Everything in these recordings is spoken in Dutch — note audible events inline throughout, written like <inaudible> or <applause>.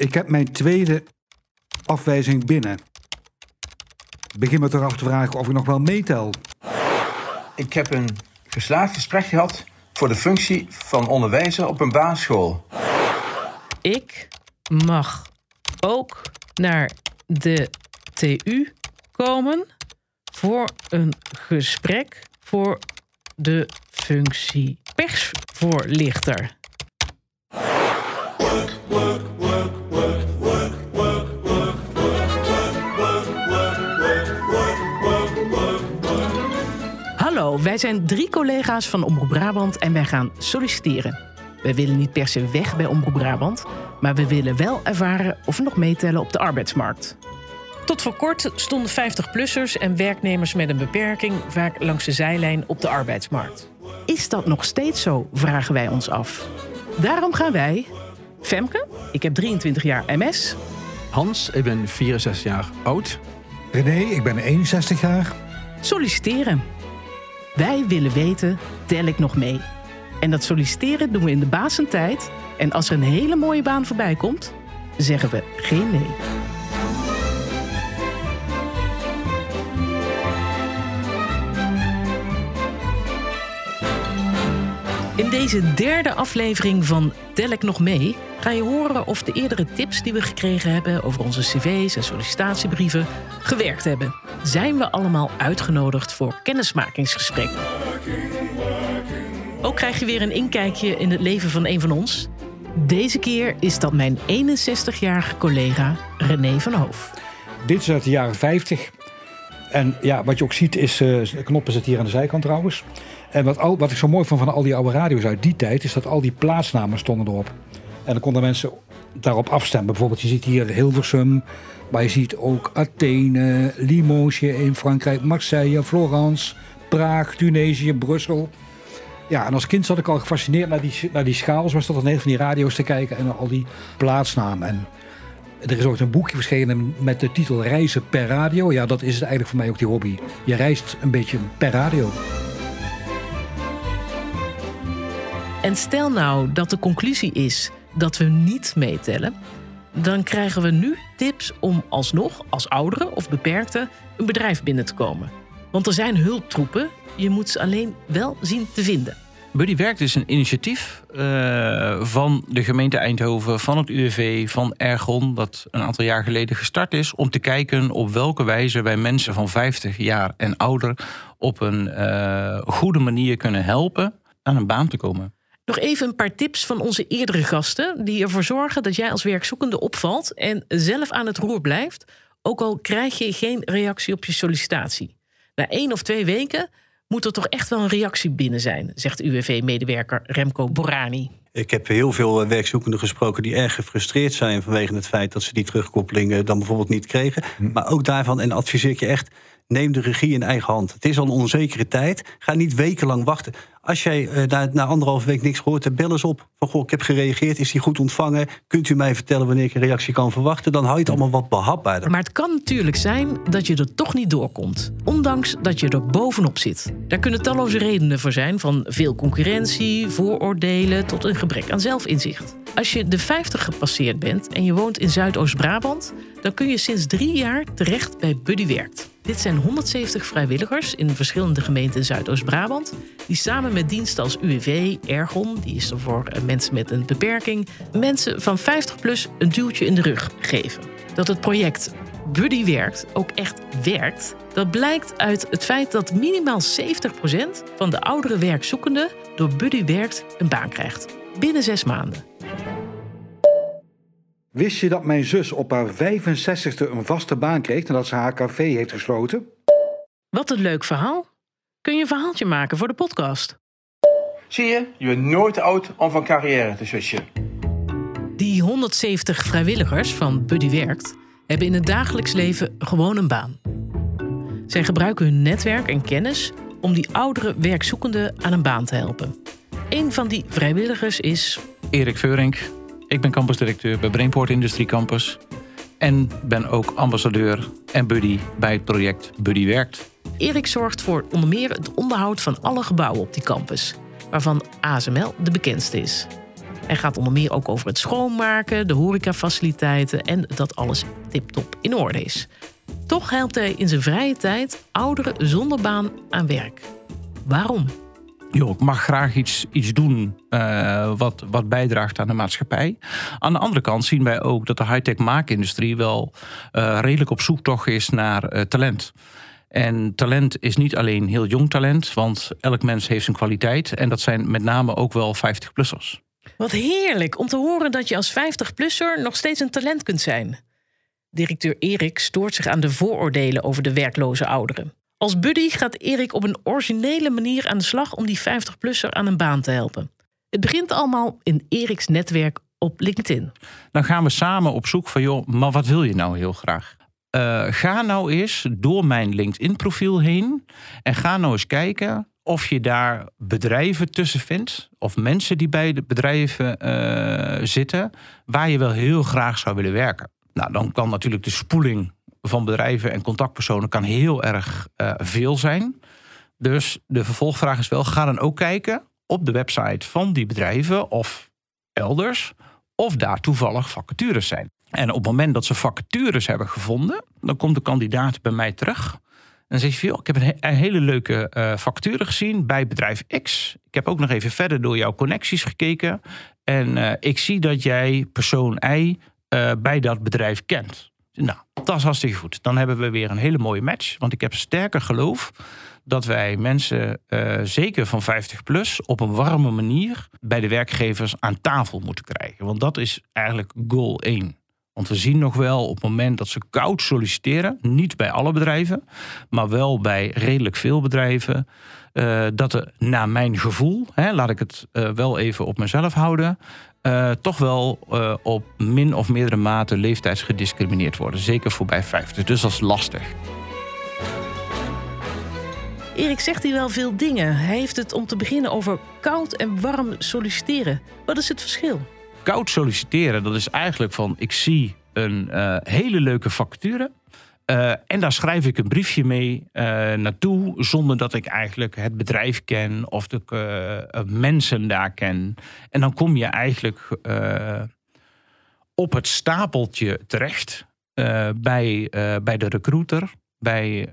Ik heb mijn tweede afwijzing binnen. Begin me toch af te vragen of ik nog wel meetel. Ik heb een geslaagd gesprek gehad voor de functie van onderwijzer op een basisschool. Ik mag ook naar de TU komen voor een gesprek voor de functie persvoorlichter. Hallo, wij zijn drie collega's van Omroep Brabant en wij gaan solliciteren. We willen niet per se weg bij Omroep Brabant, maar we willen wel ervaren of we nog meetellen op de arbeidsmarkt. Tot voor kort stonden 50-plussers en werknemers met een beperking vaak langs de zijlijn op de arbeidsmarkt. Is dat nog steeds zo, vragen wij ons af. Daarom gaan wij, Femke, ik heb 23 jaar MS, Hans, ik ben 64 jaar oud. René, ik ben 61 jaar. solliciteren. Wij willen weten, tel ik nog mee? En dat solliciteren doen we in de basentijd. En als er een hele mooie baan voorbij komt, zeggen we geen nee. In deze derde aflevering van Tel ik nog mee ga je horen of de eerdere tips die we gekregen hebben over onze cv's en sollicitatiebrieven gewerkt hebben. Zijn we allemaal uitgenodigd voor kennismakingsgesprekken? Ook krijg je weer een inkijkje in het leven van een van ons. Deze keer is dat mijn 61-jarige collega René van Hoof. Dit is uit de jaren 50. En ja, wat je ook ziet is, de knoppen zitten hier aan de zijkant trouwens. En wat, al, wat ik zo mooi vond van al die oude radio's uit die tijd, is dat al die plaatsnamen stonden erop. En dan konden mensen daarop afstemmen. Bijvoorbeeld, je ziet hier Hilversum, maar je ziet ook Athene, Limoges in Frankrijk, Marseille, Florence, Praag, Tunesië, Brussel. Ja, en als kind zat ik al gefascineerd naar die, naar die schaal, zoals dat dan heet, van die radio's te kijken en al die plaatsnamen. En er is ook een boekje verschenen met de titel Reizen per radio. Ja, dat is het eigenlijk voor mij ook die hobby. Je reist een beetje per radio. En stel nou dat de conclusie is dat we niet meetellen, dan krijgen we nu tips om alsnog als ouderen of beperkte een bedrijf binnen te komen. Want er zijn hulptroepen, je moet ze alleen wel zien te vinden. Buddy Werkt is een initiatief eh, van de gemeente Eindhoven, van het UWV, van Ergon, dat een aantal jaar geleden gestart is, om te kijken op welke wijze wij mensen van 50 jaar en ouder op een eh, goede manier kunnen helpen aan een baan te komen. Nog even een paar tips van onze eerdere gasten, die ervoor zorgen dat jij als werkzoekende opvalt en zelf aan het roer blijft, ook al krijg je geen reactie op je sollicitatie. Na één of twee weken moet er toch echt wel een reactie binnen zijn, zegt UWV-medewerker Remco Borani. Ik heb heel veel eh, werkzoekenden gesproken die erg gefrustreerd zijn vanwege het feit dat ze die terugkoppeling eh, dan bijvoorbeeld niet kregen. Maar ook daarvan, en adviseer ik je echt, neem de regie in eigen hand. Het is al een onzekere tijd. Ga niet wekenlang wachten. Als jij na, na anderhalve week niks gehoord hebt, bel eens op. Van goh, ik heb gereageerd, is die goed ontvangen? Kunt u mij vertellen wanneer ik een reactie kan verwachten? Dan hou je het allemaal wat behapbaarder. Maar het kan natuurlijk zijn dat je er toch niet doorkomt, ondanks dat je er bovenop zit. Daar kunnen talloze redenen voor zijn, van veel concurrentie, vooroordelen tot een gebrek aan zelfinzicht. Als je de 50 gepasseerd bent en je woont in Zuidoost-Brabant, dan kun je sinds drie jaar terecht bij Buddy Werkt. Dit zijn 170 vrijwilligers in verschillende gemeenten in Zuidoost-Brabant, die samen met diensten als UWV, Ergon, die is er voor eh, mensen met een beperking, mensen van 50 plus een duwtje in de rug geven. Dat het project Buddy Werkt ook echt werkt, dat blijkt uit het feit dat minimaal 70% van de oudere werkzoekenden door Buddy Werkt een baan krijgt. Binnen zes maanden. Wist je dat mijn zus op haar 65ste een vaste baan kreeg nadat ze haar café heeft gesloten? Wat een leuk verhaal. Kun je een verhaaltje maken voor de podcast? Zie je, je bent nooit te oud om van carrière te switchen. Die 170 vrijwilligers van Buddy Werkt hebben in het dagelijks leven gewoon een baan. Zij gebruiken hun netwerk en kennis om die oudere werkzoekenden aan een baan te helpen. Een van die vrijwilligers is Erik Veurink, ik ben campusdirecteur bij Brainport Industrie Campus. En ben ook ambassadeur en buddy bij het project Buddy Werkt. Erik zorgt voor onder meer het onderhoud van alle gebouwen op die campus, waarvan ASML de bekendste is. Hij gaat onder meer ook over het schoonmaken, de horecafaciliteiten en dat alles tip-top in orde is. Toch helpt hij in zijn vrije tijd ouderen zonder baan aan werk. Waarom? joh, ik mag graag iets, iets doen uh, wat, wat bijdraagt aan de maatschappij. Aan de andere kant zien wij ook dat de high-tech maakindustrie wel uh, redelijk op zoektocht is naar uh, talent. En talent is niet alleen heel jong talent, want elk mens heeft zijn kwaliteit. En dat zijn met name ook wel 50-plussers. Wat heerlijk om te horen dat je als 50-plusser nog steeds een talent kunt zijn. Directeur Erik stoort zich aan de vooroordelen over de werkloze ouderen. Als buddy gaat Erik op een originele manier aan de slag om die 50-plusser aan een baan te helpen. Het begint allemaal in Eriks netwerk op LinkedIn. Dan gaan we samen op zoek van, joh, maar wat wil je nou heel graag? Uh, ga nou eens door mijn LinkedIn-profiel heen en ga nou eens kijken of je daar bedrijven tussen vindt, of mensen die bij de bedrijven uh, zitten, waar je wel heel graag zou willen werken. Nou, dan kan natuurlijk de spoeling van bedrijven en contactpersonen kan heel erg uh, veel zijn. Dus de vervolgvraag is wel: ga dan ook kijken op de website van die bedrijven of elders of daar toevallig vacatures zijn. En op het moment dat ze vacatures hebben gevonden, dan komt de kandidaat bij mij terug. En dan zeg je, ik heb een, hele leuke uh, gezien bij bedrijf X. Ik heb ook nog even verder door jouw connecties gekeken. En uh, ik zie dat jij persoon Y uh, bij dat bedrijf kent. Nou, dat is hartstikke goed. Dan hebben we weer een hele mooie match. Want ik heb sterker geloof dat wij mensen, zeker van 50 plus, op een warme manier bij de werkgevers aan tafel moeten krijgen. Want dat is eigenlijk goal 1. Want we zien nog wel op het moment dat ze koud solliciteren, niet bij alle bedrijven, maar wel bij redelijk veel bedrijven, uh, dat er naar mijn gevoel, hè, laat ik het uh, wel even op mezelf houden, uh, toch wel op min of meerdere mate leeftijdsgediscrimineerd worden. Zeker voorbij 50. Dus dat is lastig. Erik zegt hier wel veel dingen. Hij heeft het om te beginnen over koud en warm solliciteren. Wat is het verschil? Koud solliciteren, dat is eigenlijk van ik zie een uh, hele leuke vacature. Uh, en daar schrijf ik een briefje mee uh, naartoe, zonder dat ik eigenlijk het bedrijf ken of de mensen daar ken. En dan kom je eigenlijk op het stapeltje terecht bij, bij de recruiter, bij,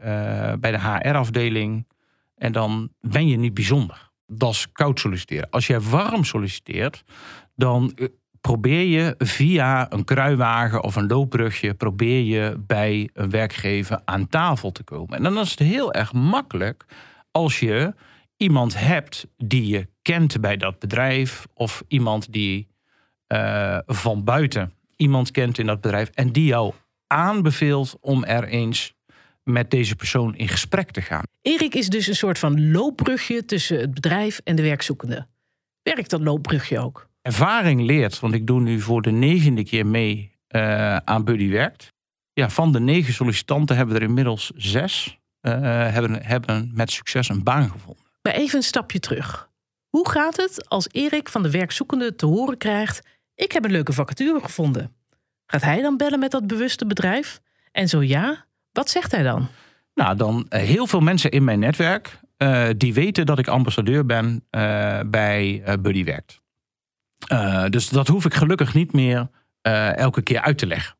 bij de HR-afdeling. En dan ben je niet bijzonder. Dat is koud solliciteren. Als jij warm solliciteert, dan probeer je via een kruiwagen of een loopbrugje... probeer je bij een werkgever aan tafel te komen. En dan is het heel erg makkelijk als je iemand hebt die je kent bij dat bedrijf... of iemand die uh, van buiten iemand kent in dat bedrijf... en die jou aanbeveelt om er eens met deze persoon in gesprek te gaan. Erik is dus een soort van loopbrugje tussen het bedrijf en de werkzoekende. Werkt dat loopbrugje ook? Ervaring leert, want ik doe nu voor de negende keer mee uh, aan Buddy Werkt. Ja, van de negen sollicitanten hebben er inmiddels zes uh, hebben, hebben met succes een baan gevonden. Maar even een stapje terug. Hoe gaat het als Erik van de werkzoekende te horen krijgt: Ik heb een leuke vacature gevonden? Gaat hij dan bellen met dat bewuste bedrijf? En zo ja, wat zegt hij dan? Nou, dan uh, heel veel mensen in mijn netwerk uh, die weten dat ik ambassadeur ben bij Buddy Werkt. Uh, dus dat hoef ik gelukkig niet meer uh, elke keer uit te leggen.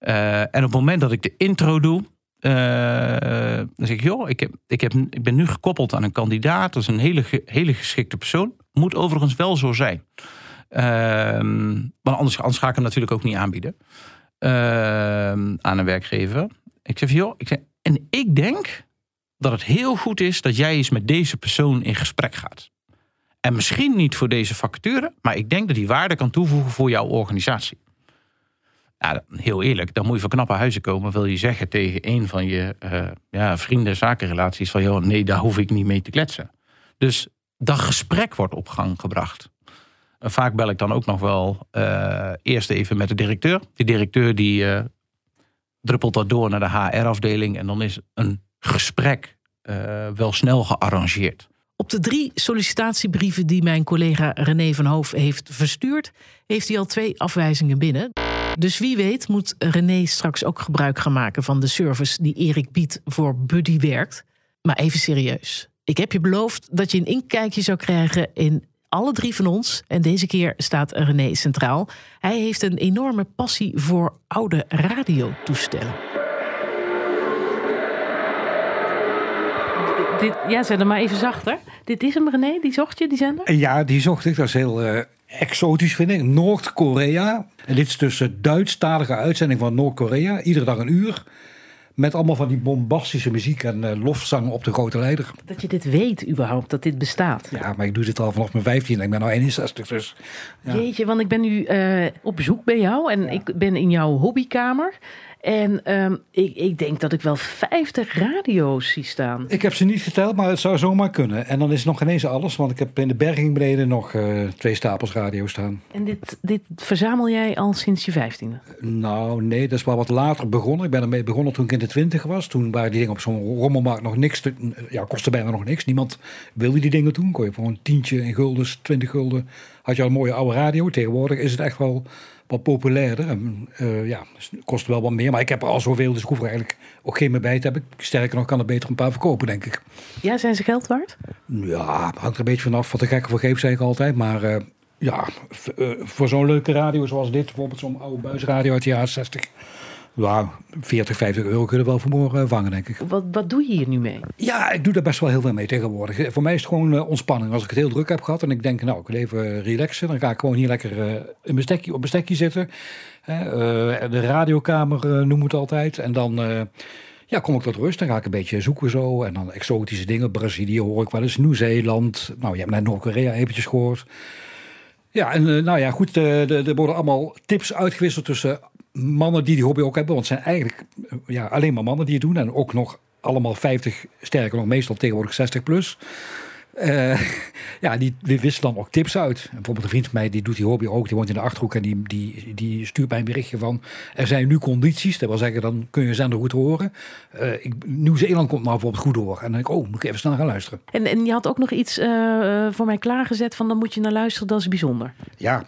Uh, en op het moment dat ik de intro doe, dan zeg ik, joh, ik, heb, ik, heb, ik ben nu gekoppeld aan een kandidaat. Dat is een hele, hele geschikte persoon. Moet overigens wel zo zijn. Ehm, maar anders, anders ga ik hem natuurlijk ook niet aanbieden ehm, aan een werkgever. Ik zeg, joh, ik zeg, en ik denk dat het heel goed is dat jij eens met deze persoon in gesprek gaat. En misschien niet voor deze vacature, maar ik denk dat die waarde kan toevoegen voor jouw organisatie. Ja, heel eerlijk, dan moet je van knappe huizen komen. Wil je zeggen tegen een van je uh, ja, vrienden, zakenrelaties: van joh, nee, daar hoef ik niet mee te kletsen. Dus dat gesprek wordt op gang gebracht. Vaak bel ik dan ook nog wel uh, eerst even met de directeur. Die directeur die uh, druppelt dat door naar de HR-afdeling. En dan is een gesprek wel snel gearrangeerd. Op de drie sollicitatiebrieven die mijn collega René van Hoof heeft verstuurd, heeft hij al twee afwijzingen binnen. Dus wie weet moet René straks ook gebruik gaan maken van de service die Erik biedt voor Buddy werkt. Maar even serieus. Ik heb je beloofd dat je een inkijkje zou krijgen in alle drie van ons. En deze keer staat René centraal. Hij heeft een enorme passie voor oude radiotoestellen. Dit, ja, zet hem maar even zachter. Dit is hem, René? Die zocht je, die zender? Ja, die zocht ik. Dat is heel uh, exotisch, vind ik. Noord-Korea. En dit is dus de Duitsstalige uitzending van Noord-Korea. Iedere dag een uur. Met allemaal van die bombastische muziek en uh, lofzang op de grote leider. Dat je dit weet überhaupt, dat dit bestaat. Ja, maar ik doe dit al vanaf mijn 15 en ik ben nu 61. Dus, ja. Jeetje, want ik ben nu uh, op bezoek bij jou en ik ben in jouw hobbykamer. En um, ik, ik, denk dat ik wel 50 radio's zie staan. Ik heb ze niet geteld, maar het zou zomaar kunnen. En dan is nog ineens alles, want ik heb in de berging beneden nog uh, twee stapels radio's staan. En dit, dit verzamel jij al sinds je vijftiende? Nou, nee, dat is wel wat later begonnen. Ik ben ermee begonnen toen ik in de twintig was. Toen waren die dingen op zo'n rommelmarkt nog niks. Te, ja, kostte bijna nog niks. Niemand wilde die dingen toen. Kon je voor een tientje in guldens, twintig gulden, had je al een mooie oude radio. Tegenwoordig is het echt wel wat populairder. En, uh, ja, kost wel wat meer. Maar ik heb er al zoveel, dus ik hoef er eigenlijk ook geen meer bij te hebben. Sterker nog, kan er beter een paar verkopen, denk ik. Ja, zijn ze geld waard? Ja, hangt er een beetje vanaf wat de gekke voor geef, zeg ik altijd. Maar uh, ja, uh, voor zo'n leuke radio zoals dit, bijvoorbeeld zo'n oude buisradio uit de jaren 60 ja, 40, 50 euro kunnen we wel voor morgen vangen, denk ik. Wat, wat doe je hier nu mee? Ja, ik doe daar best wel heel veel mee tegenwoordig. Voor mij is het gewoon uh, ontspanning. Als ik het heel druk heb gehad en ik denk, nou, ik wil even relaxen, dan ga ik gewoon hier lekker uh, in mijn stekje, op mijn stekje zitten. Uh, de radiokamer noem het altijd. En dan ja, kom ik tot rust. Dan ga ik een beetje zoeken zo. En dan exotische dingen. Brazilië hoor ik wel eens. Nieuw-Zeeland. Nou, je hebt net Noord-Korea eventjes gehoord. Ja, en nou ja, goed. er worden allemaal tips uitgewisseld tussen mannen die die hobby ook hebben. Want het zijn eigenlijk ja, alleen maar mannen die het doen. En ook nog allemaal 50, sterker nog meestal tegenwoordig 60 plus. Uh, <laughs> ja, die wisselen dan ook tips uit. Bijvoorbeeld een vriend van mij die doet die hobby ook. Die woont in de Achterhoek en die, die, die stuurt mij een berichtje van... er zijn nu condities, dat wil zeggen dan kun je zender goed horen. Uh, Nieuw-Zeeland komt nou bijvoorbeeld goed door. En dan denk ik, oh, moet ik even snel gaan luisteren. En, en je had ook nog iets uh, voor mij klaargezet van... dan moet je naar luisteren, dat is bijzonder. Ja,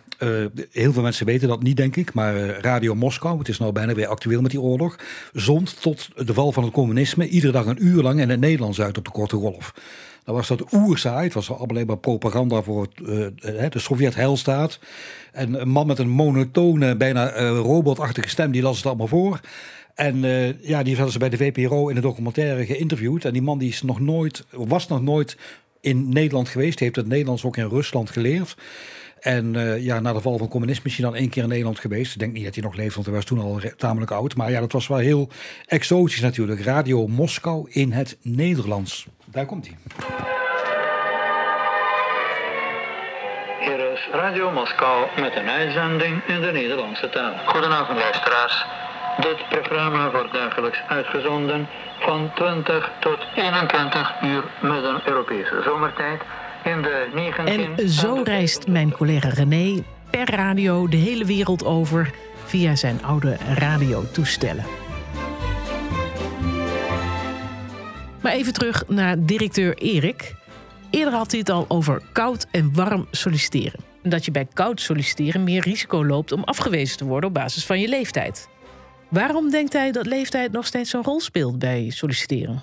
heel veel mensen weten dat niet, denk ik. Maar Radio Moskou, het is nou bijna weer actueel met die oorlog... zond tot de val van het communisme iedere dag een uur lang in het Nederlands uit op de korte golf. Dan was dat oerzaai. Het was alleen maar propaganda voor het, uh, de Sovjet-heilstaat. En een man met een monotone, bijna uh, robotachtige stem, die las het allemaal voor. En ja, die hadden ze bij de VPRO in de documentaire geïnterviewd. En die man die is nog nooit, was nog nooit in Nederland geweest. Heeft het Nederlands ook in Rusland geleerd. En uh, ja, na de val van communisme is hij dan één keer in Nederland geweest. Ik denk niet dat hij nog leeft, want hij was toen al tamelijk oud. Maar ja, dat was wel heel exotisch natuurlijk. Radio Moskou in het Nederlands. Daar komt hij. Hier is Radio Moskou met een uitzending in de Nederlandse taal. Goedenavond luisteraars. Dit programma wordt dagelijks uitgezonden van 20 tot 21 uur Midden-Europese zomertijd in de 19... En zo reist mijn collega René per radio de hele wereld over via zijn oude radiotoestellen. Maar even terug naar directeur Erik. Eerder had hij het al over koud en warm solliciteren. En dat je bij koud solliciteren meer risico loopt om afgewezen te worden op basis van je leeftijd. Waarom denkt hij dat leeftijd nog steeds zo'n rol speelt bij solliciteren?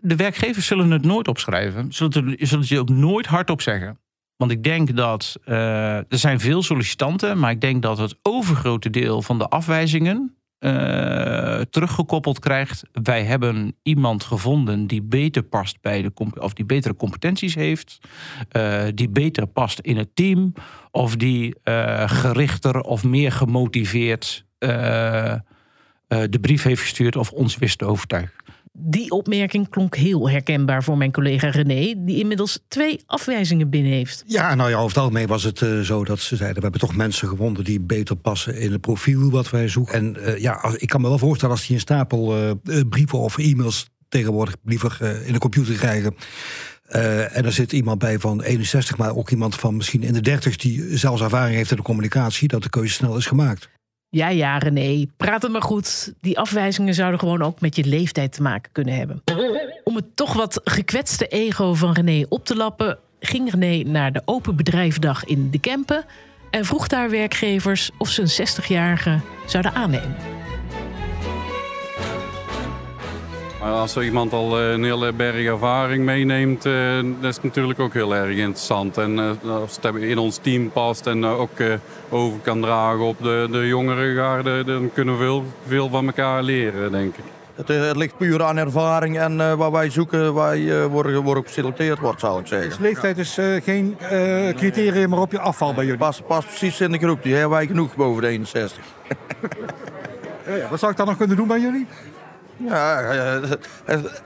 De werkgevers zullen het nooit opschrijven. Zullen het, het ook nooit hardop zeggen. Want ik denk dat uh, er zijn veel sollicitanten, maar ik denk dat het overgrote deel van de afwijzingen uh, teruggekoppeld krijgt. Wij hebben iemand gevonden die beter past bij de of die betere competenties heeft, uh, die beter past in het team, of die gerichter of meer gemotiveerd de brief heeft gestuurd of ons wist te overtuigen. Die opmerking klonk heel herkenbaar voor mijn collega René, die inmiddels twee afwijzingen binnen heeft. Ja, nou ja, over het algemeen was het uh, zo dat ze zeiden: we hebben toch mensen gevonden die beter passen in het profiel wat wij zoeken. En uh, ja, ik kan me wel voorstellen als die een stapel uh, brieven of e-mails tegenwoordig liever in de computer krijgen. En er zit iemand bij van 61, maar ook iemand van misschien in de 30 die zelfs ervaring heeft in de communicatie, dat de keuze snel is gemaakt. Ja, ja, René, praat het maar goed. Die afwijzingen zouden gewoon ook met je leeftijd te maken kunnen hebben. Om het toch wat gekwetste ego van René op te lappen, ging René naar de Open Bedrijfdag in de Kempen en vroeg daar werkgevers of ze een 60-jarige zouden aannemen. Maar als er iemand al een hele berg ervaring meeneemt, uh, dat is natuurlijk ook heel erg interessant. En uh, als het in ons team past en uh, ook over kan dragen op de, de jongere garde, dan kunnen we veel, veel van elkaar leren, denk ik. Het, het, ligt puur aan ervaring en uh, waar wij zoeken, waar je worden, worden geselecteerd wordt, zou ik zeggen. Dus leeftijd is uh, geen uh, criterium waarop je afval bij jullie? Pas, pas precies in de groep, die hebben wij genoeg boven de 61. <laughs> ja, ja. Wat zou ik dan nog kunnen doen bij jullie? Ja,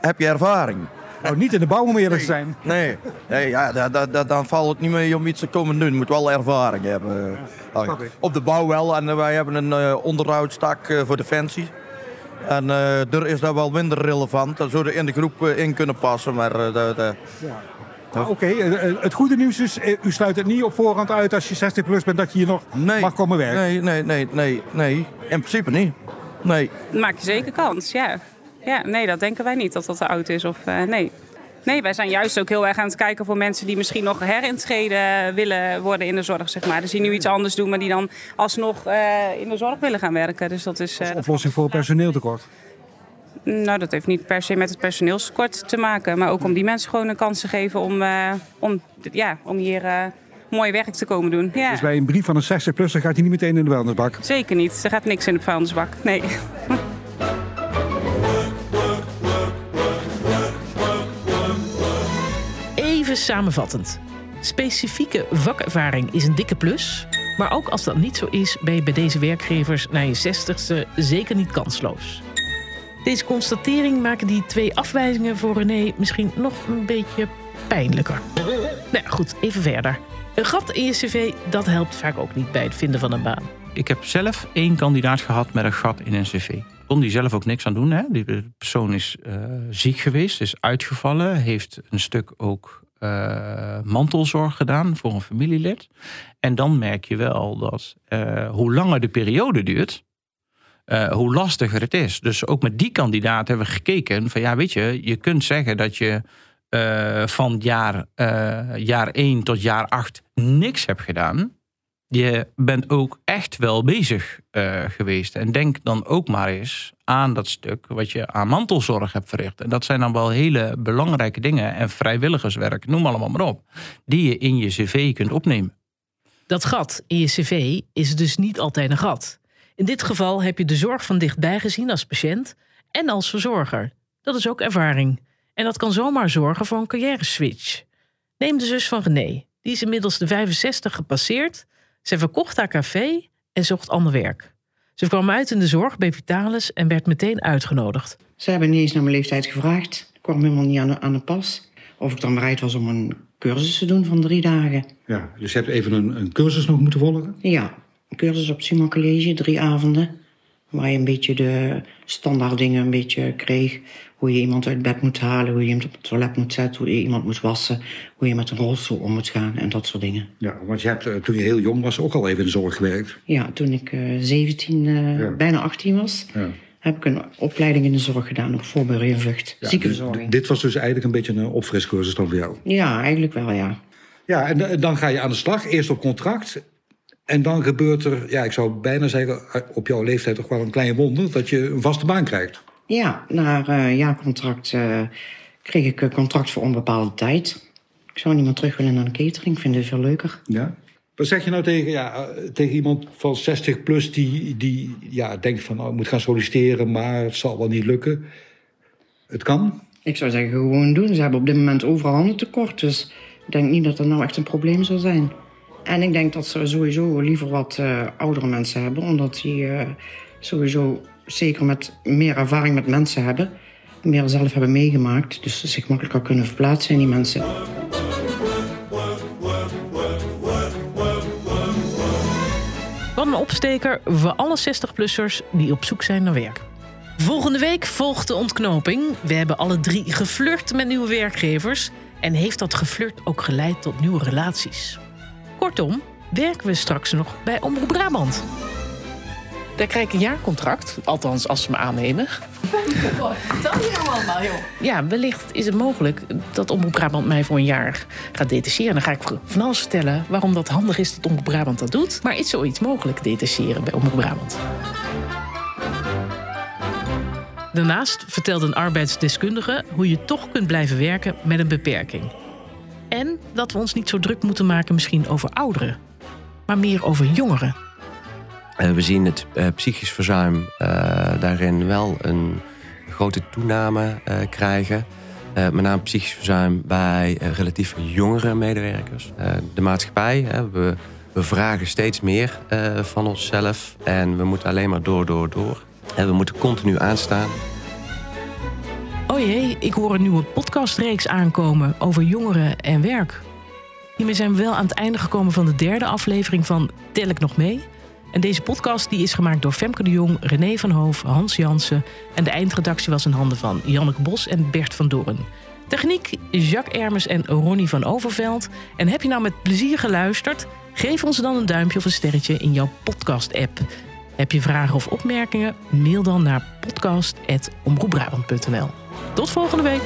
heb je ervaring? Nou, niet in de bouw om eerlijk te zijn. Nee, nee ja, dat, dat, dan valt het niet mee om iets te komen doen. Je moet wel ervaring hebben. Op de bouw wel. En wij hebben een onderhoudstak voor Defensie. En uh, er is dat wel minder relevant. Dan zouden in de groep in kunnen passen. Maar de, de... ja. Nou, Oké, okay. het goede nieuws is, u sluit het niet op voorhand uit als je 60 plus bent dat je hier nog nee, mag komen werken. Nee, nee, nee, nee, nee. In principe niet. Nee. Maak je zeker kans, ja. Ja, nee, dat denken wij niet dat dat te oud is. Of, nee. Nee, wij zijn juist ook heel erg aan het kijken voor mensen die misschien nog herintreden willen worden in de zorg. Zeg maar. Dus die nu iets anders doen, maar die dan alsnog uh, in de zorg willen gaan werken. Dus dat is. Uh, Als oplossing voor personeeltekort? Nou, dat heeft niet per se met het personeelstekort te maken. Maar ook om die mensen gewoon een kans te geven om, uh, om, ja, om hier mooi werk te komen doen. Ja. Dus bij een brief van een 60-plusser gaat hij niet meteen in de vuilnisbak? Zeker niet. Er gaat niks in de vuilnisbak. Nee. Even samenvattend. Specifieke vakervaring is een dikke plus. Maar ook als dat niet zo is, ben je bij deze werkgevers na je zestigste zeker niet kansloos. Deze constatering maken die twee afwijzingen voor René misschien nog een beetje pijnlijker. Nou goed, even verder. Een gat in je cv, dat helpt vaak ook niet bij het vinden van een baan. Ik heb zelf één kandidaat gehad met een gat in een cv. Kon die zelf ook niks aan doen. Hè? Die persoon is uh, ziek geweest, is uitgevallen, heeft een stuk ook uh, mantelzorg gedaan voor een familielid. En dan merk je wel dat uh, hoe langer de periode duurt, hoe lastiger het is. Dus ook met die kandidaat hebben we gekeken van ja, weet je, je kunt zeggen dat je van jaar, jaar 1 tot jaar 8 niks hebt gedaan. Je bent ook echt wel bezig geweest. En denk dan ook maar eens aan dat stuk wat je aan mantelzorg hebt verricht. En dat zijn dan wel hele belangrijke dingen en vrijwilligerswerk, noem allemaal maar op, die je in je cv kunt opnemen. Dat gat in je cv is dus niet altijd een gat. In dit geval heb je de zorg van dichtbij gezien als patiënt en als verzorger. Dat is ook ervaring. En dat kan zomaar zorgen voor een carrière switch. Neem de zus van René. Die is inmiddels de 65 gepasseerd. Ze verkocht haar café en zocht ander werk. Ze kwam uit in de zorg bij Vitalis en werd meteen uitgenodigd. Ze hebben niet eens naar mijn leeftijd gevraagd. Ik kwam helemaal niet aan de, aan de pas. Of ik dan bereid was om een cursus te doen van drie dagen. Ja, dus je hebt even een, een cursus nog moeten volgen? Ja, een cursus op Simon College, drie avonden. Waar je een beetje de standaard dingen een beetje kreeg. Hoe je iemand uit bed moet halen, hoe je iemand op het toilet moet zetten, hoe je iemand moet wassen, hoe je met een rolstoel om moet gaan en dat soort dingen. Ja, want je hebt eh, toen je heel jong was ook al even in de zorg gewerkt. Ja, toen ik uh, 17, uh, ja. bijna 18 was, ja. heb ik een opleiding in de zorg gedaan, nog voorbereiding ja, ziekenverzorging. Dit was dus eigenlijk een beetje een opfriscursus dan voor jou? Ja, eigenlijk wel, ja. Ja, en dan ga je aan de slag, eerst op contract. En dan gebeurt er, ja, ik zou bijna zeggen, op jouw leeftijd toch wel een klein wonder, dat je een vaste baan krijgt. Ja, na uh, jaarcontract uh, kreeg ik een contract voor onbepaalde tijd. Ik zou niet meer terug willen naar de catering, ik vind het veel leuker. Ja. Wat zeg je nou tegen, ja, tegen iemand van 60 plus die, die ja, denkt van, nou, ik moet gaan solliciteren, maar het zal wel niet lukken? Het kan? Ik zou zeggen, gewoon doen. Ze hebben op dit moment overal handen tekort, dus ik denk niet dat dat nou echt een probleem zal zijn. En ik denk dat ze sowieso liever wat uh, oudere mensen hebben, omdat die uh, sowieso zeker met meer ervaring met mensen hebben, meer zelf hebben meegemaakt, dus zich makkelijker kunnen verplaatsen in die mensen. Wat een opsteker voor alle 60-plussers die op zoek zijn naar werk. Volgende week volgt de ontknoping. We hebben alle drie geflirt met nieuwe werkgevers. En heeft dat geflirt ook geleid tot nieuwe relaties? Kortom, werken we straks nog bij Omroep Brabant. Daar krijg ik een jaarcontract, althans als ze me aannemen. Dat is allemaal, joh. Ja, wellicht is het mogelijk dat Omroep Brabant mij voor een jaar gaat detacheren. Dan ga ik van alles vertellen waarom dat handig is dat Omroep Brabant dat doet. Maar is zoiets mogelijk, detacheren bij Omroep Brabant? Daarnaast vertelt een arbeidsdeskundige hoe je toch kunt blijven werken met een beperking. En dat we ons niet zo druk moeten maken misschien over ouderen, maar meer over jongeren. Uh, we zien het uh, psychisch verzuim uh, daarin wel een grote toename krijgen. met name psychisch verzuim bij relatief jongere medewerkers. de maatschappij, we, we, vragen steeds meer van onszelf en we moeten alleen maar door, door, door. En we moeten continu aanstaan. Oh jee, ik hoor een nieuwe podcastreeks aankomen over jongeren en werk. Hiermee zijn we wel aan het einde gekomen van de derde aflevering van Tel ik nog mee? En deze podcast die is gemaakt door Femke de Jong, René van Hoof, Hans Jansen. En de eindredactie was in handen van Janneke Bos en Bert van Doorn. Techniek Jacques Ermes en Ronnie van Overveld. En heb je nou met plezier geluisterd? Geef ons dan een duimpje of een sterretje in jouw podcast-app. Heb je vragen of opmerkingen? Mail dan naar podcast.omroepbrabant.nl. Tot volgende week.